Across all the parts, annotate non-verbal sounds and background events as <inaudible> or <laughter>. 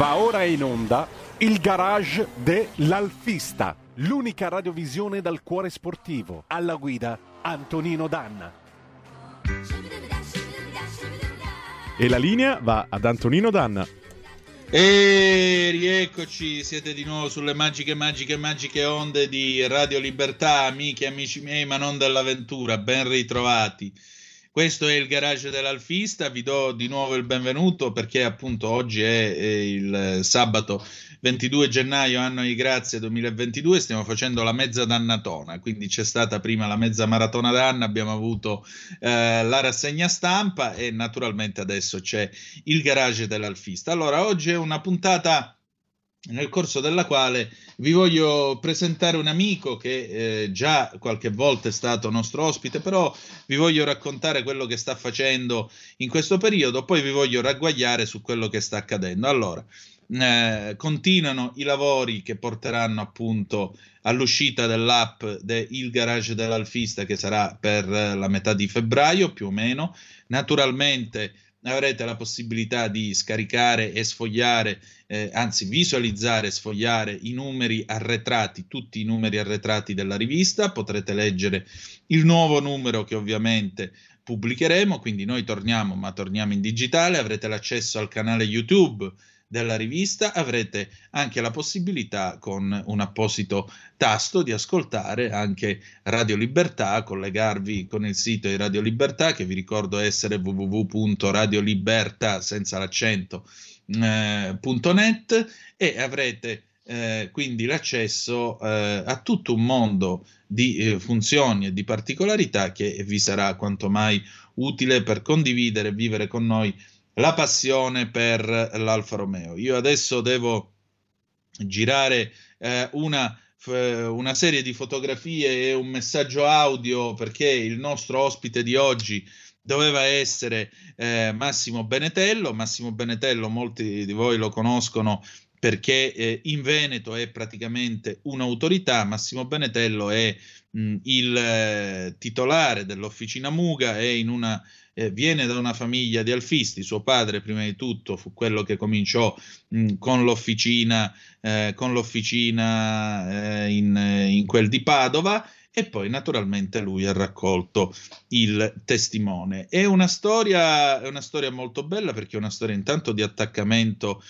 Va ora in onda il garage dell'Alfista, l'unica radiovisione dal cuore sportivo. Alla guida Antonino Danna. E la linea va ad Antonino Danna. E rieccoci, siete di nuovo sulle magiche, magiche, magiche onde di Radio Libertà, amiche amici miei, ma non dell'avventura, ben ritrovati. Questo è il garage dell'Alfista, vi do di nuovo il benvenuto perché appunto oggi è, è il sabato 22 gennaio, anno di grazia 2022, stiamo facendo la mezza dannatona, quindi c'è stata prima la mezza maratona d'anno, abbiamo avuto eh, la rassegna stampa e naturalmente adesso c'è il garage dell'Alfista. Allora, oggi è una puntata nel corso della quale vi voglio presentare un amico che eh, già qualche volta è stato nostro ospite, però vi voglio raccontare quello che sta facendo in questo periodo, poi vi voglio ragguagliare su quello che sta accadendo. Allora, eh, continuano i lavori che porteranno appunto all'uscita dell'app del Garage dell'Alfista che sarà per la metà di febbraio più o meno. Naturalmente avrete la possibilità di scaricare e sfogliare, eh, anzi visualizzare e sfogliare i numeri arretrati, tutti i numeri arretrati della rivista, potrete leggere il nuovo numero che ovviamente pubblicheremo, quindi noi torniamo, ma torniamo in digitale, avrete l'accesso al canale YouTube della rivista avrete anche la possibilità con un apposito tasto di ascoltare anche Radio Libertà, collegarvi con il sito di Radio Libertà che vi ricordo essere www.radiolibertà senza eh, e avrete eh, quindi l'accesso eh, a tutto un mondo di eh, funzioni e di particolarità che vi sarà quanto mai utile per condividere e vivere con noi la passione per l'Alfa Romeo. Io adesso devo girare eh, una, f- una serie di fotografie e un messaggio audio perché il nostro ospite di oggi doveva essere eh, Massimo Benetello. Massimo Benetello, molti di voi lo conoscono perché eh, in Veneto è praticamente un'autorità. Massimo Benetello è mh, il eh, titolare dell'Officina Muga, una eh, viene da una famiglia di alfisti, suo padre prima di tutto fu quello che cominciò mh, con l'officina, eh, con l'officina eh, in, in quel di Padova e poi naturalmente lui ha raccolto il testimone. È una storia, è una storia molto bella perché è una storia intanto di attaccamento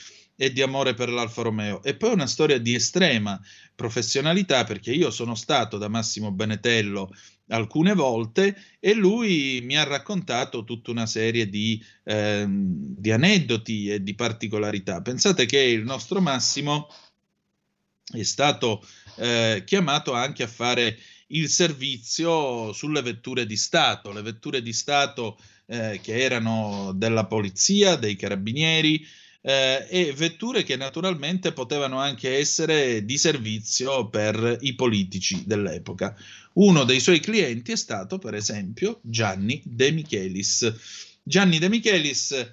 e di amore per l'Alfa Romeo e poi una storia di estrema professionalità perché io sono stato da Massimo Benetello alcune volte e lui mi ha raccontato tutta una serie di, eh, di aneddoti e di particolarità. Pensate che il nostro Massimo è stato eh, chiamato anche a fare il servizio sulle vetture di Stato, le vetture di Stato eh, che erano della polizia, dei carabinieri, eh, e vetture che naturalmente potevano anche essere di servizio per i politici dell'epoca. Uno dei suoi clienti è stato, per esempio, Gianni De Michelis. Gianni De Michelis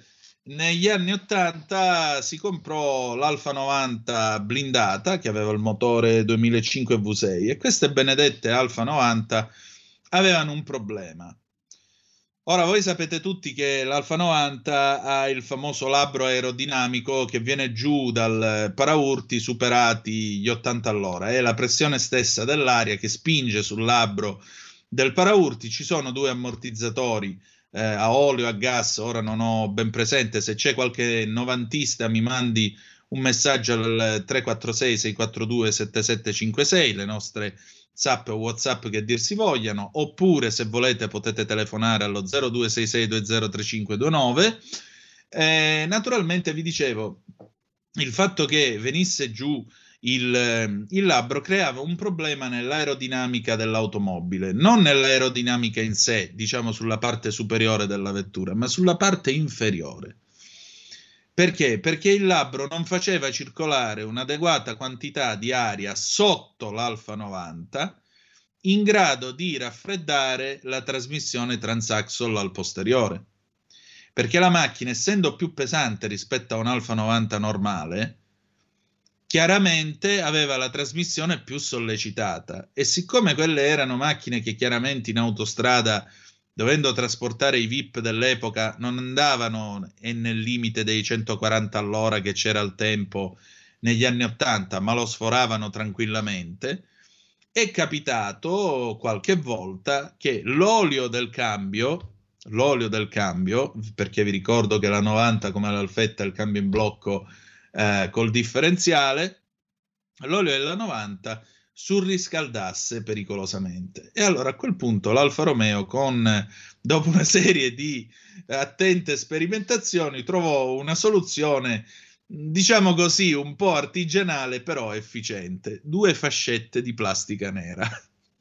negli anni 80 si comprò l'Alfa 90 blindata che aveva il motore 2005 V6 e queste benedette Alfa 90 avevano un problema Ora, voi sapete tutti che l'Alfa 90 ha il famoso labbro aerodinamico che viene giù dal paraurti superati gli 80 all'ora. È la pressione stessa dell'aria che spinge sul labbro del paraurti. Ci sono due ammortizzatori eh, a olio e a gas. Ora non ho ben presente. Se c'è qualche novantista, mi mandi un messaggio al 346 642 7756. Le nostre Zap o WhatsApp che dir si vogliano, oppure se volete potete telefonare allo 0266203529. Eh, naturalmente vi dicevo, il fatto che venisse giù il, il, labbro creava un problema nell'aerodinamica dell'automobile, non nell'aerodinamica in sé, diciamo sulla parte superiore della vettura, ma sulla parte inferiore. Perché? Perché il labbro non faceva circolare un'adeguata quantità di aria sotto l'alfa 90 in grado di raffreddare la trasmissione transaxle al posteriore. Perché la macchina, essendo più pesante rispetto a un alfa 90 normale, chiaramente aveva la trasmissione più sollecitata e siccome quelle erano macchine che chiaramente in autostrada dovendo trasportare i VIP dell'epoca, non andavano nel limite dei 140 all'ora che c'era al tempo negli anni 80, ma lo sforavano tranquillamente. È capitato qualche volta che l'olio del cambio, l'olio del cambio, perché vi ricordo che la 90 come l'Alfetta il cambio in blocco eh, col differenziale, l'olio della 90 surriscaldasse pericolosamente. E allora a quel punto l'Alfa Romeo, con, dopo una serie di attente sperimentazioni, trovò una soluzione, diciamo così, un po' artigianale, però efficiente. Due fascette di plastica nera.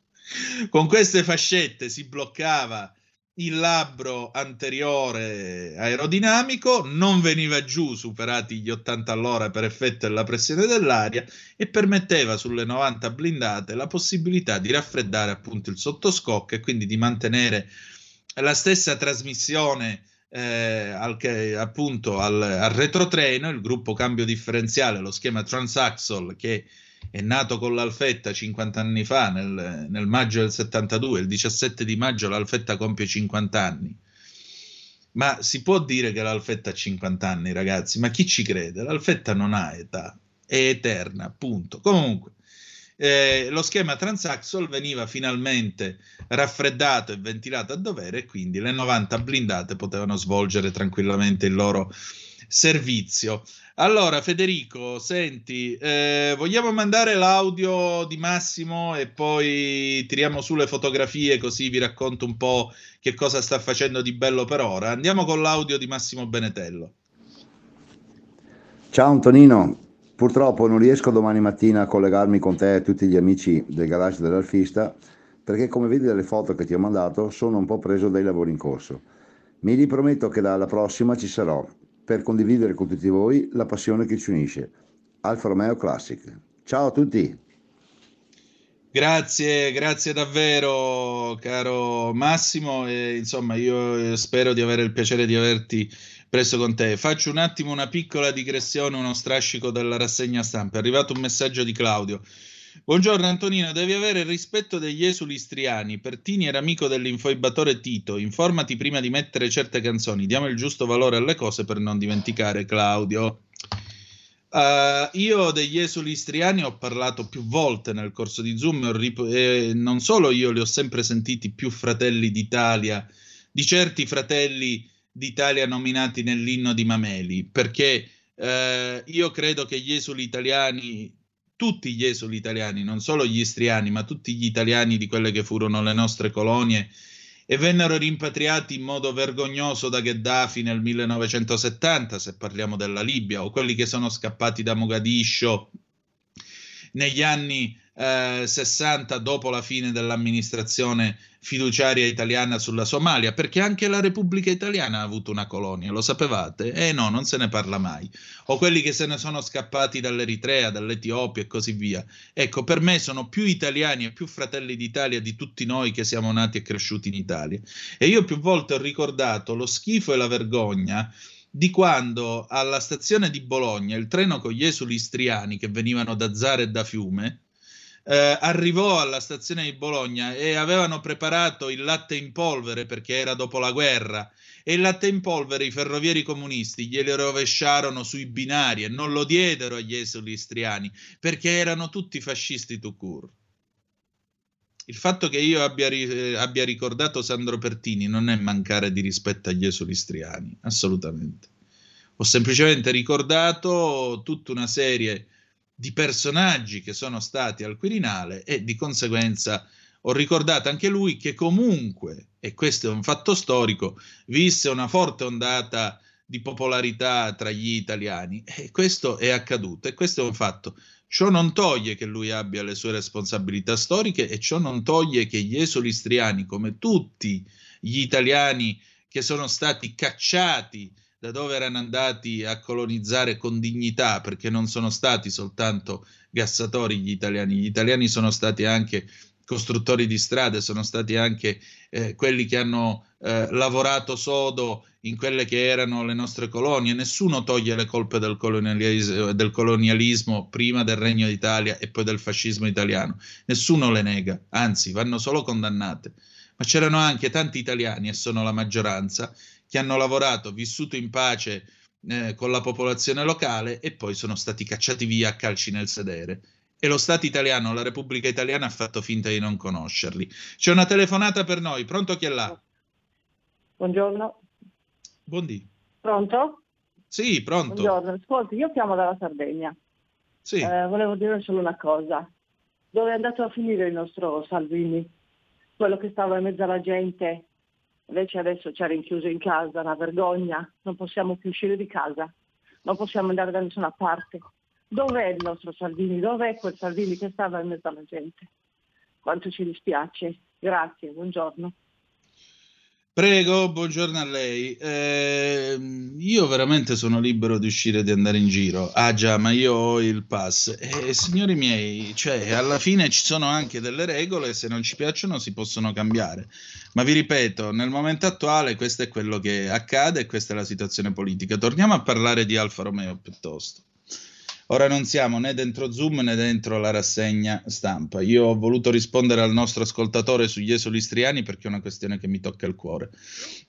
<laughs> con queste fascette si bloccava il labbro anteriore aerodinamico non veniva giù superati gli 80 all'ora per effetto della pressione dell'aria e permetteva sulle 90 blindate la possibilità di raffreddare appunto il sottoscocco e quindi di mantenere la stessa trasmissione eh, al, appunto al, al retrotreno, il gruppo cambio differenziale, lo schema Transaxle che è nato con l'Alfetta 50 anni fa, nel, nel, maggio del 72, il 17 di maggio l'Alfetta compie 50 anni. Ma si può dire che l'Alfetta ha 50 anni, ragazzi, ma chi ci crede? L'Alfetta non ha età, è eterna, punto. Comunque, eh, lo schema Transaxle veniva finalmente raffreddato e ventilato a dovere e quindi le 90 blindate potevano svolgere tranquillamente il loro servizio. Allora, Federico, senti, eh, vogliamo mandare l'audio di Massimo e poi tiriamo su le fotografie così vi racconto un po' che cosa sta facendo di bello per ora. Andiamo con l'audio di Massimo Benetello. Ciao Antonino, purtroppo non riesco domani mattina a collegarmi con te e tutti gli amici del garage dell'Alfista perché come vedi dalle foto che ti ho mandato sono un po' preso dai lavori in corso. Mi riprometto che dalla prossima ci sarò per condividere con tutti voi la passione che ci unisce. Alfa Romeo Classic. Ciao a tutti. Grazie, grazie davvero caro Massimo e insomma io spero di avere il piacere di averti presto con te. Faccio un attimo una piccola digressione, uno strascico della rassegna stampa. È arrivato un messaggio di Claudio. Buongiorno Antonino, devi avere il rispetto degli esuli istriani. Pertini era amico dell'infoibatore Tito. Informati prima di mettere certe canzoni. Diamo il giusto valore alle cose per non dimenticare Claudio. Uh, io degli esuli istriani ho parlato più volte nel corso di Zoom rip- e non solo io li ho sempre sentiti più fratelli d'Italia, di certi fratelli d'Italia nominati nell'inno di Mameli, perché uh, io credo che gli esuli italiani tutti gli esuli italiani, non solo gli istriani, ma tutti gli italiani di quelle che furono le nostre colonie e vennero rimpatriati in modo vergognoso da Gheddafi nel 1970, se parliamo della Libia, o quelli che sono scappati da Mogadiscio negli anni eh, 60 dopo la fine dell'amministrazione fiduciaria italiana sulla Somalia, perché anche la Repubblica Italiana ha avuto una colonia, lo sapevate? Eh no, non se ne parla mai. O quelli che se ne sono scappati dall'Eritrea, dall'Etiopia e così via. Ecco, per me sono più italiani e più fratelli d'Italia di tutti noi che siamo nati e cresciuti in Italia. E io più volte ho ricordato lo schifo e la vergogna di quando alla stazione di Bologna il treno con gli esuli istriani che venivano da Zara e da Fiume eh, arrivò alla stazione di Bologna e avevano preparato il latte in polvere perché era dopo la guerra e il latte in polvere i ferrovieri comunisti glielo rovesciarono sui binari e non lo diedero agli esuli istriani perché erano tutti fascisti tout court. Il fatto che io abbia, abbia ricordato Sandro Pertini non è mancare di rispetto agli esuli istriani, assolutamente. Ho semplicemente ricordato tutta una serie di personaggi che sono stati al Quirinale e di conseguenza ho ricordato anche lui che comunque, e questo è un fatto storico, visse una forte ondata di popolarità tra gli italiani e questo è accaduto e questo è un fatto. Ciò non toglie che lui abbia le sue responsabilità storiche e ciò non toglie che gli esuli istriani, come tutti gli italiani che sono stati cacciati da dove erano andati a colonizzare con dignità, perché non sono stati soltanto gassatori gli italiani, gli italiani sono stati anche costruttori di strade, sono stati anche eh, quelli che hanno eh, lavorato sodo in quelle che erano le nostre colonie. Nessuno toglie le colpe del colonialismo, del colonialismo prima del Regno d'Italia e poi del fascismo italiano. Nessuno le nega, anzi vanno solo condannate ma c'erano anche tanti italiani, e sono la maggioranza, che hanno lavorato, vissuto in pace eh, con la popolazione locale e poi sono stati cacciati via a calci nel sedere. E lo Stato italiano, la Repubblica Italiana ha fatto finta di non conoscerli. C'è una telefonata per noi, pronto chi è là? Buongiorno. Buondì. Pronto? Sì, pronto. Buongiorno, ascolti, io chiamo dalla Sardegna. Sì. Eh, volevo dire solo una cosa. Dove è andato a finire il nostro Salvini? Quello che stava in mezzo alla gente, invece adesso ci ha rinchiuso in casa, una vergogna, non possiamo più uscire di casa, non possiamo andare da nessuna parte. Dov'è il nostro Salvini? Dov'è quel Salvini che stava in mezzo alla gente? Quanto ci dispiace. Grazie, buongiorno. Prego, buongiorno a lei. Eh, io veramente sono libero di uscire e di andare in giro. Ah già, ma io ho il pass. E signori miei, cioè, alla fine ci sono anche delle regole, se non ci piacciono si possono cambiare. Ma vi ripeto, nel momento attuale questo è quello che accade e questa è la situazione politica. Torniamo a parlare di Alfa Romeo piuttosto. Ora non siamo né dentro Zoom né dentro la rassegna stampa. Io ho voluto rispondere al nostro ascoltatore sugli esuli istriani perché è una questione che mi tocca il cuore.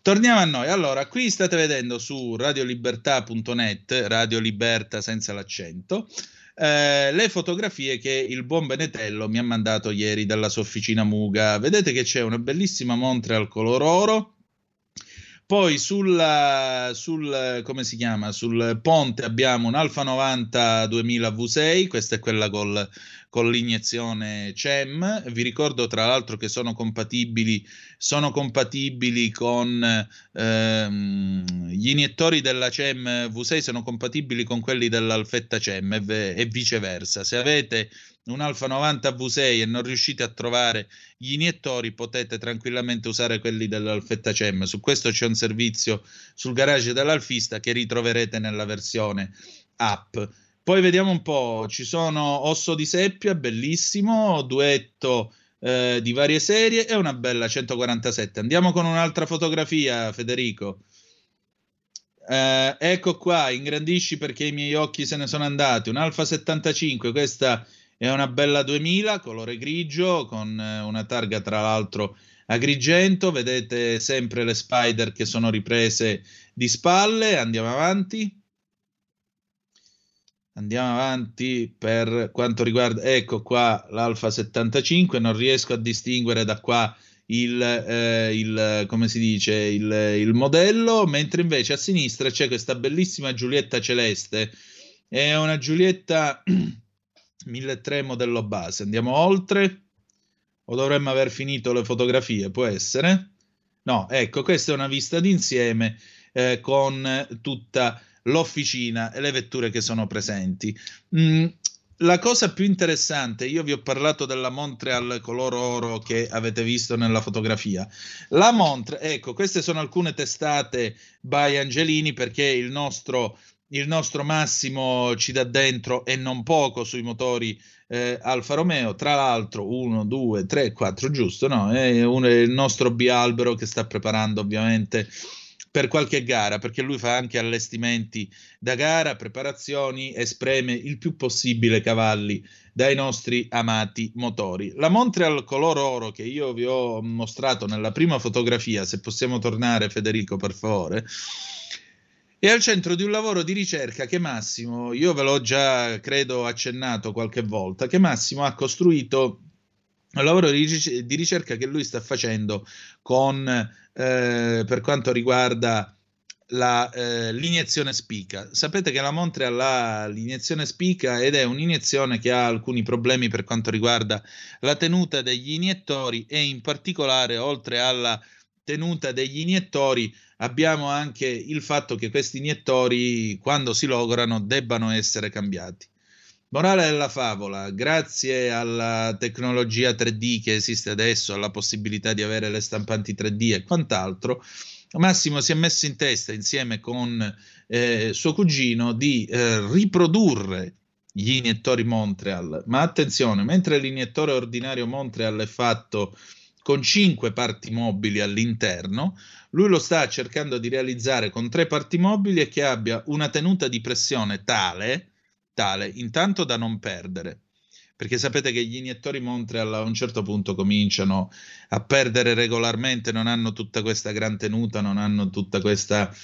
Torniamo a noi. Allora, qui state vedendo su radiolibertà.net, Radio Liberta senza l'accento, eh, le fotografie che il buon Benetello mi ha mandato ieri dalla sua officina Muga. Vedete che c'è una bellissima Montreal color oro poi sulla, sul, come si chiama, sul ponte abbiamo un Alfa 90 2000 V6, questa è quella col, con l'iniezione CEM. Vi ricordo tra l'altro che sono compatibili, sono compatibili con ehm, gli iniettori della CEM V6 sono compatibili con quelli dell'Alfetta CEM e, e viceversa. Se avete un Alfa 90 V6 e non riuscite a trovare gli iniettori, potete tranquillamente usare quelli dell'Alfetta CEM. Su questo c'è un servizio sul garage dell'Alfista che ritroverete nella versione app. Poi vediamo un po', ci sono Osso di Seppia, bellissimo, duetto eh, di varie serie e una bella 147. Andiamo con un'altra fotografia, Federico. Eh, ecco qua, ingrandisci perché i miei occhi se ne sono andati. Un Alfa 75, questa è una bella 2000, colore grigio, con eh, una targa tra l'altro agrigento. Vedete sempre le spider che sono riprese di spalle. Andiamo avanti. Andiamo avanti per quanto riguarda, ecco qua l'Alfa 75, non riesco a distinguere da qua il, eh, il come si dice, il, il, modello, mentre invece a sinistra c'è questa bellissima Giulietta celeste, è una Giulietta <clears throat> 1003 modello base. Andiamo oltre o dovremmo aver finito le fotografie? Può essere? No, ecco, questa è una vista d'insieme eh, con tutta l'officina e le vetture che sono presenti. Mm, la cosa più interessante, io vi ho parlato della Montreal color oro che avete visto nella fotografia. La Montreal, ecco, queste sono alcune testate by Angelini perché il nostro, il nostro Massimo ci dà dentro e non poco sui motori eh, Alfa Romeo. Tra l'altro, uno, due, tre, quattro, giusto? No? È, un, è il nostro Bialbero che sta preparando ovviamente per qualche gara, perché lui fa anche allestimenti da gara, preparazioni, espreme il più possibile cavalli dai nostri amati motori. La Montreal color oro che io vi ho mostrato nella prima fotografia, se possiamo tornare Federico per favore, è al centro di un lavoro di ricerca che Massimo, io ve l'ho già credo accennato qualche volta, che Massimo ha costruito un lavoro di ricerca che lui sta facendo con, eh, per quanto riguarda la, eh, l'iniezione spica. Sapete che la Montreal ha l'iniezione spica ed è un'iniezione che ha alcuni problemi per quanto riguarda la tenuta degli iniettori e in particolare oltre alla tenuta degli iniettori abbiamo anche il fatto che questi iniettori quando si lograno debbano essere cambiati. Morale della favola, grazie alla tecnologia 3D che esiste adesso, alla possibilità di avere le stampanti 3D e quant'altro, Massimo si è messo in testa insieme con eh, suo cugino di eh, riprodurre gli iniettori Montreal. Ma attenzione, mentre l'iniettore ordinario Montreal è fatto con cinque parti mobili all'interno, lui lo sta cercando di realizzare con tre parti mobili e che abbia una tenuta di pressione tale tale intanto da non perdere, perché sapete che gli iniettori Montreal a un certo punto cominciano a perdere regolarmente, non hanno tutta questa gran tenuta, non hanno tutta questa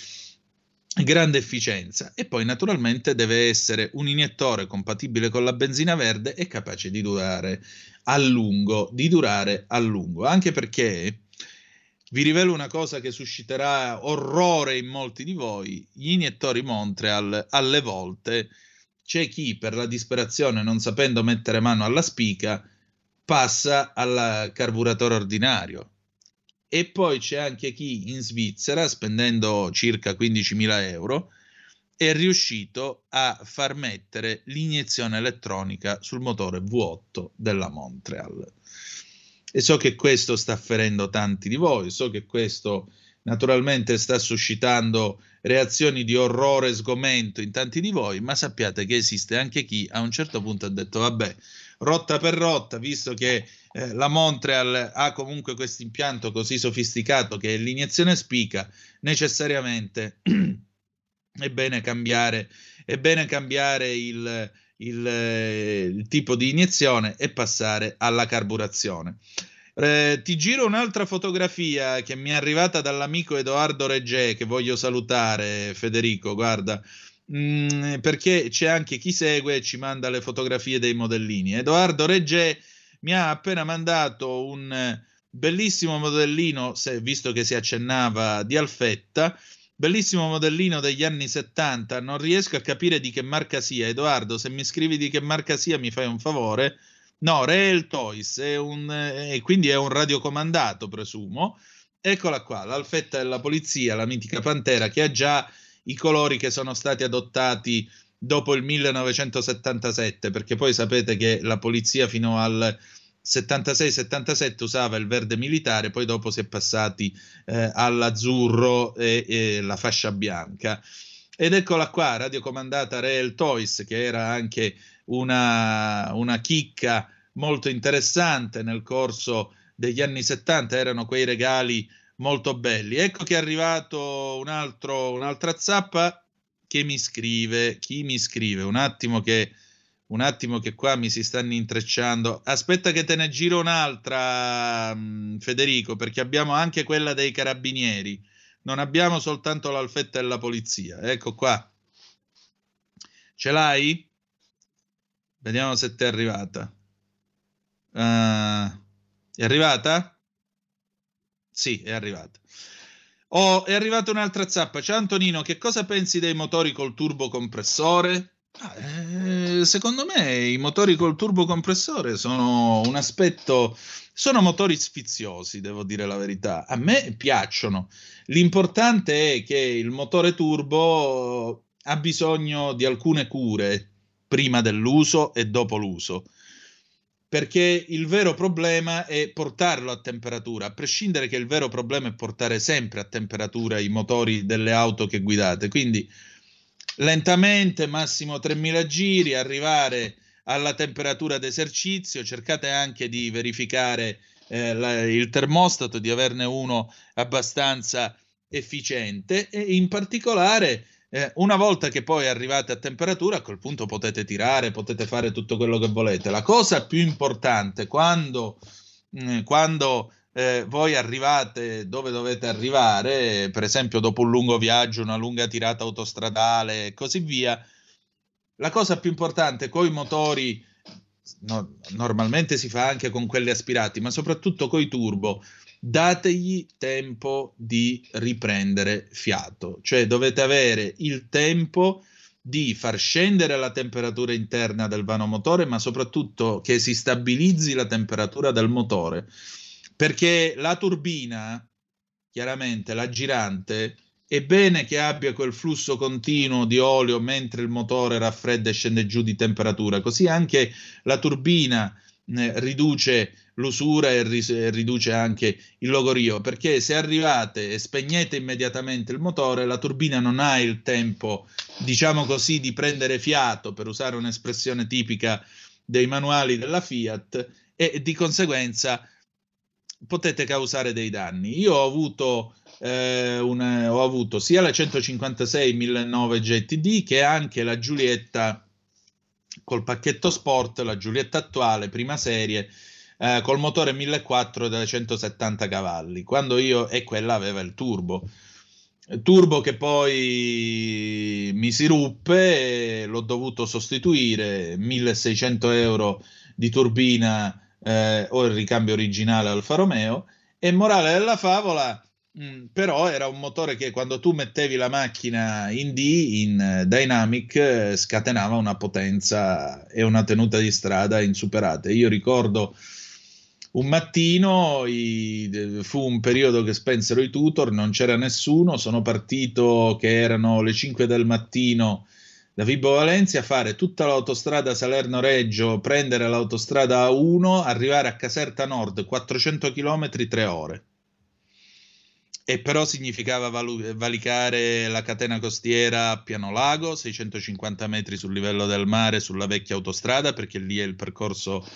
grande efficienza e poi naturalmente deve essere un iniettore compatibile con la benzina verde e capace di durare a lungo, di durare a lungo, anche perché vi rivelo una cosa che susciterà orrore in molti di voi, gli iniettori Montreal alle volte c'è chi per la disperazione non sapendo mettere mano alla spica passa al carburatore ordinario e poi c'è anche chi in Svizzera, spendendo circa 15.000 euro, è riuscito a far mettere l'iniezione elettronica sul motore V8 della Montreal. E so che questo sta ferendo tanti di voi, so che questo naturalmente sta suscitando reazioni di orrore e sgomento in tanti di voi, ma sappiate che esiste anche chi a un certo punto ha detto vabbè, rotta per rotta, visto che eh, la Montreal ha comunque questo impianto così sofisticato che è l'iniezione spica, necessariamente <clears throat> è bene cambiare, è bene cambiare il, il, il tipo di iniezione e passare alla carburazione. Eh, ti giro un'altra fotografia che mi è arrivata dall'amico Edoardo Reggè, che voglio salutare, Federico, guarda, mm, perché c'è anche chi segue e ci manda le fotografie dei modellini. Edoardo Reggè mi ha appena mandato un bellissimo modellino, se, visto che si accennava di Alfetta, bellissimo modellino degli anni 70, non riesco a capire di che marca sia. Edoardo, se mi scrivi di che marca sia mi fai un favore. No, Rail Toys, è un, e quindi è un radiocomandato, presumo. Eccola qua, l'Alfetta della polizia, la mitica Pantera, che ha già i colori che sono stati adottati dopo il 1977, perché poi sapete che la polizia fino al 76-77 usava il verde militare, poi dopo si è passati eh, all'azzurro e, e, la fascia bianca. Ed eccola qua, radiocomandata Rail Toys, che era anche una, una chicca molto interessante nel corso degli anni 70, erano quei regali molto belli. Ecco che è arrivato un altro, un'altra zappa che mi scrive, chi mi scrive, un attimo che, un attimo che qua mi si stanno intrecciando. Aspetta che te ne giro un'altra, mm, Federico, perché abbiamo anche quella dei carabinieri. Non abbiamo soltanto l'alfetta della polizia. Ecco qua. Ce l'hai? Vediamo se ti è arrivata. Uh, è arrivata? Sì, è arrivata. Oh, è arrivata un'altra zappa. Ciao Antonino, che cosa pensi dei motori col turbocompressore? Ah, eh, secondo me i motori col turbocompressore sono un aspetto, sono motori sfiziosi, devo dire la verità. A me piacciono. L'importante è che il motore turbo ha bisogno di alcune cure prima dell'uso e dopo l'uso. Perché il vero problema è portarlo a temperatura, a prescindere che il vero problema è portare sempre a temperatura i motori delle auto che guidate. Quindi lentamente, massimo 3000 giri, arrivare alla temperatura d'esercizio, cercate anche di verificare eh, la, il termostato, di averne uno abbastanza efficiente. E in particolare eh, una volta che poi arrivate a temperatura, a quel punto potete tirare, potete fare tutto quello che volete. La cosa più importante quando, mh, mm, quando eh, voi arrivate dove dovete arrivare, per esempio dopo un lungo viaggio, una lunga tirata autostradale e così via, la cosa più importante con i motori, no, normalmente si fa anche con quelli aspirati, ma soprattutto con i turbo, dategli tempo di riprendere fiato, cioè dovete avere il tempo di far scendere la temperatura interna del vano motore, ma soprattutto che si stabilizzi la temperatura del motore, perché la turbina, chiaramente la girante, è bene che abbia quel flusso continuo di olio mentre il motore raffredda e scende giù di temperatura, così anche la turbina riduce l'usura e, ris- riduce anche il logorio perché se arrivate e spegnete immediatamente il motore la turbina non ha il tempo diciamo così di prendere fiato per usare un'espressione tipica dei manuali della Fiat e di conseguenza potete causare dei danni. Io ho avuto eh, una, ho avuto sia la 156 1009 GTD che anche la Giulietta col pacchetto sport, la Giulietta attuale, prima serie, eh, col motore 1400 da 170 cavalli, quando io e quella aveva il turbo. Turbo che poi mi si ruppe e l'ho dovuto sostituire, 1600 euro di turbina eh, o il ricambio originale Alfa Romeo. E morale della favola, mm, però era un motore che quando tu mettevi la macchina in D, in Dynamic, eh, scatenava una potenza e una tenuta di strada insuperate. Io ricordo un mattino i, fu un periodo che spensero i tutor, non c'era nessuno, sono partito che erano le 5 del mattino da Vibo Valencia, fare tutta l'autostrada Salerno-Reggio, prendere l'autostrada A1, arrivare a Caserta Nord, 400 km, 3 ore. E però significava valu- valicare la catena costiera a Piano Lago, 650 metri sul livello del mare sulla vecchia autostrada, perché lì è il percorso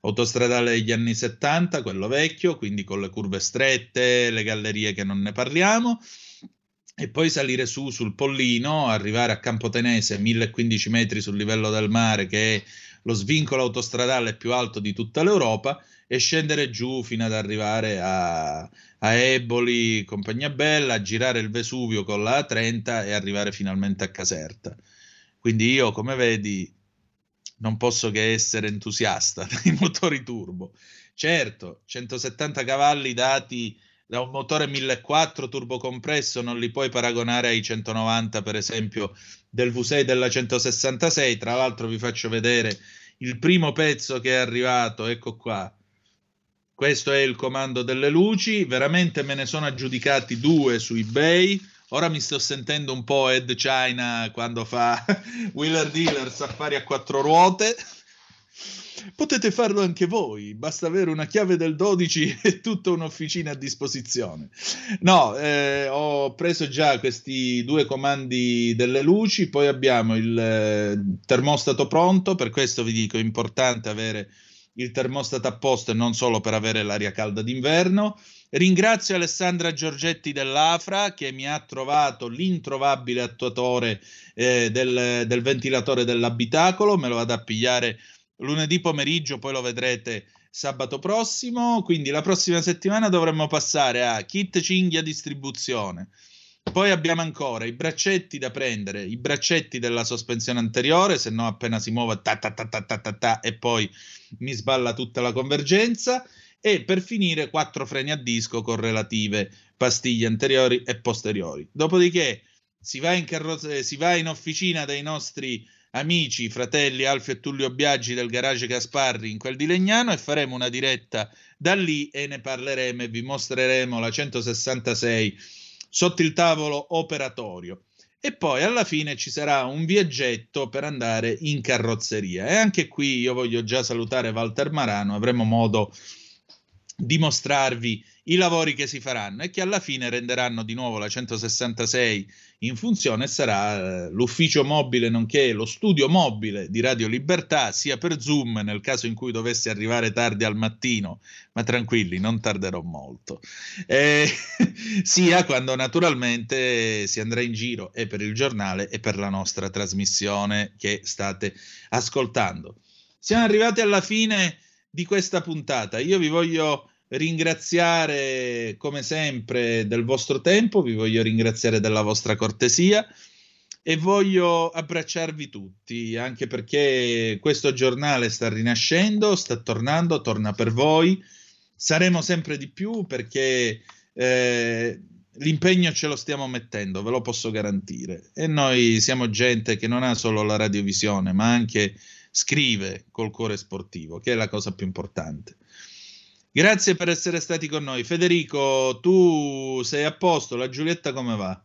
autostradale degli anni 70, quello vecchio, quindi con le curve strette, le gallerie che non ne parliamo, e poi salire su sul Pollino, arrivare a Campotenese, 1015 metri sul livello del mare, che è lo svincolo autostradale più alto di tutta l'Europa, e scendere giù fino ad arrivare a, a Eboli, Compagnia Bella, girare il Vesuvio con la A30 e arrivare finalmente a Caserta. Quindi io, come vedi, non posso che essere entusiasta <laughs> dei motori turbo. Certo, 170 cavalli dati da un motore 1400 turbocompresso non li puoi paragonare ai 190 per esempio del V6 della 166 tra l'altro vi faccio vedere il primo pezzo che è arrivato ecco qua. Questo è il comando delle luci. Veramente me ne sono aggiudicati due su ebay Ora mi sto sentendo un po' Ed China quando fa <laughs> Wheeler Dealer Safari a quattro ruote. Potete farlo anche voi, basta avere una chiave del 12 <laughs> e tutta un'officina a disposizione. No, eh, ho preso già questi due comandi delle luci, poi abbiamo il eh, termostato pronto, per questo vi dico è importante avere il termostato a posto e non solo per avere l'aria calda d'inverno. Ringrazio Alessandra Giorgetti dell'Afra che mi ha trovato l'introvabile attuatore eh, del, del, ventilatore dell'abitacolo, me lo vado a pigliare lunedì pomeriggio, poi lo vedrete sabato prossimo, quindi la prossima settimana dovremmo passare a kit cinghia distribuzione. Poi abbiamo ancora i braccetti da prendere, i braccetti della sospensione anteriore, se no appena si muove ta ta ta ta ta ta, ta e poi mi sballa tutta la convergenza e per finire quattro freni a disco con relative pastiglie anteriori e posteriori. Dopodiché si va in, carrozze- si va in officina dei nostri amici, fratelli Alfio e Tullio Biaggi del garage Gasparri in quel di Legnano e faremo una diretta da lì e ne parleremo e vi mostreremo la 166 sotto il tavolo operatorio. E poi alla fine ci sarà un viaggetto per andare in carrozzeria. E anche qui io voglio già salutare Walter Marano, avremo modo dimostrarvi i lavori che si faranno e che alla fine renderanno di nuovo la 166 in funzione e sarà eh, l'ufficio mobile nonché lo studio mobile di Radio Libertà sia per Zoom nel caso in cui dovesse arrivare tardi al mattino, ma tranquilli, non tarderò molto, eh, <laughs> sia quando naturalmente si andrà in giro e per il giornale e per la nostra trasmissione che state ascoltando. Siamo arrivati alla fine di questa puntata. Io vi voglio ringraziare come sempre del vostro tempo, vi voglio ringraziare della vostra cortesia e voglio abbracciarvi tutti, anche perché questo giornale sta rinascendo, sta tornando, torna per voi. Saremo sempre di più perché eh, l'impegno ce lo stiamo mettendo, ve lo posso garantire. E noi siamo gente che non ha solo la radiovisione, ma anche scrive col cuore sportivo, che è la cosa più importante. Grazie per essere stati con noi. Federico, tu sei a posto, la Giulietta come va?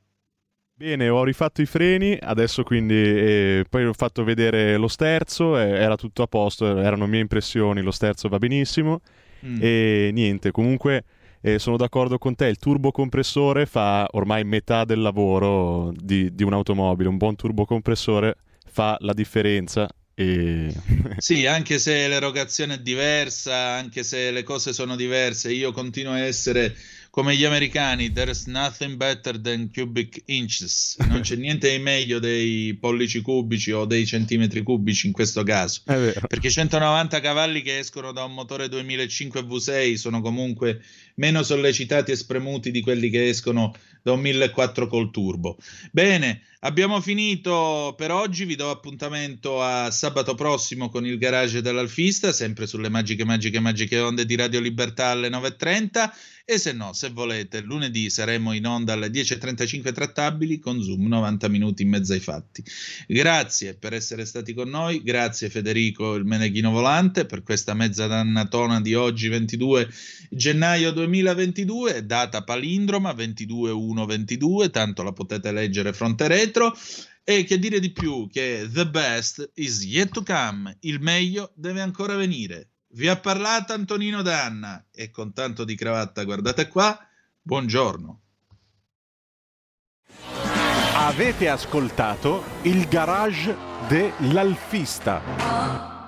Bene, ho rifatto i freni, adesso quindi eh, poi ho fatto vedere lo sterzo, eh, era tutto a posto, erano mie impressioni, lo sterzo va benissimo mm. e niente, comunque eh, sono d'accordo con te, il turbocompressore fa ormai metà del lavoro di, di un'automobile, un buon turbocompressore fa la differenza e... sì, anche se l'erogazione è diversa, anche se le cose sono diverse, io continuo a essere come gli americani, there's nothing better than cubic inches. Non c'è niente di meglio dei pollici cubici o dei centimetri cubici in questo caso. Perché 190 cavalli che escono da un motore 2005 V6 sono comunque meno sollecitati e spremuti di quelli che escono da un 1004 col turbo. Bene, abbiamo finito per oggi, vi do appuntamento a sabato prossimo con il garage dell'Alfista, sempre sulle magiche, magiche, magiche onde di Radio Libertà alle 9.30 e se no, se volete, lunedì saremo in onda alle 10.35 trattabili con Zoom 90 minuti in mezzo ai fatti. Grazie per essere stati con noi, grazie Federico il Meneghino Volante per questa mezza dannatona di oggi 22 gennaio 2022, data palindroma 22-1-22, tanto la potete leggere fronte retro. E che dire di più che the best is yet to come, il meglio deve ancora venire. Vi ha parlato Antonino Danna e con tanto di cravatta, guardate qua, buongiorno. Avete ascoltato il garage dell'alfista.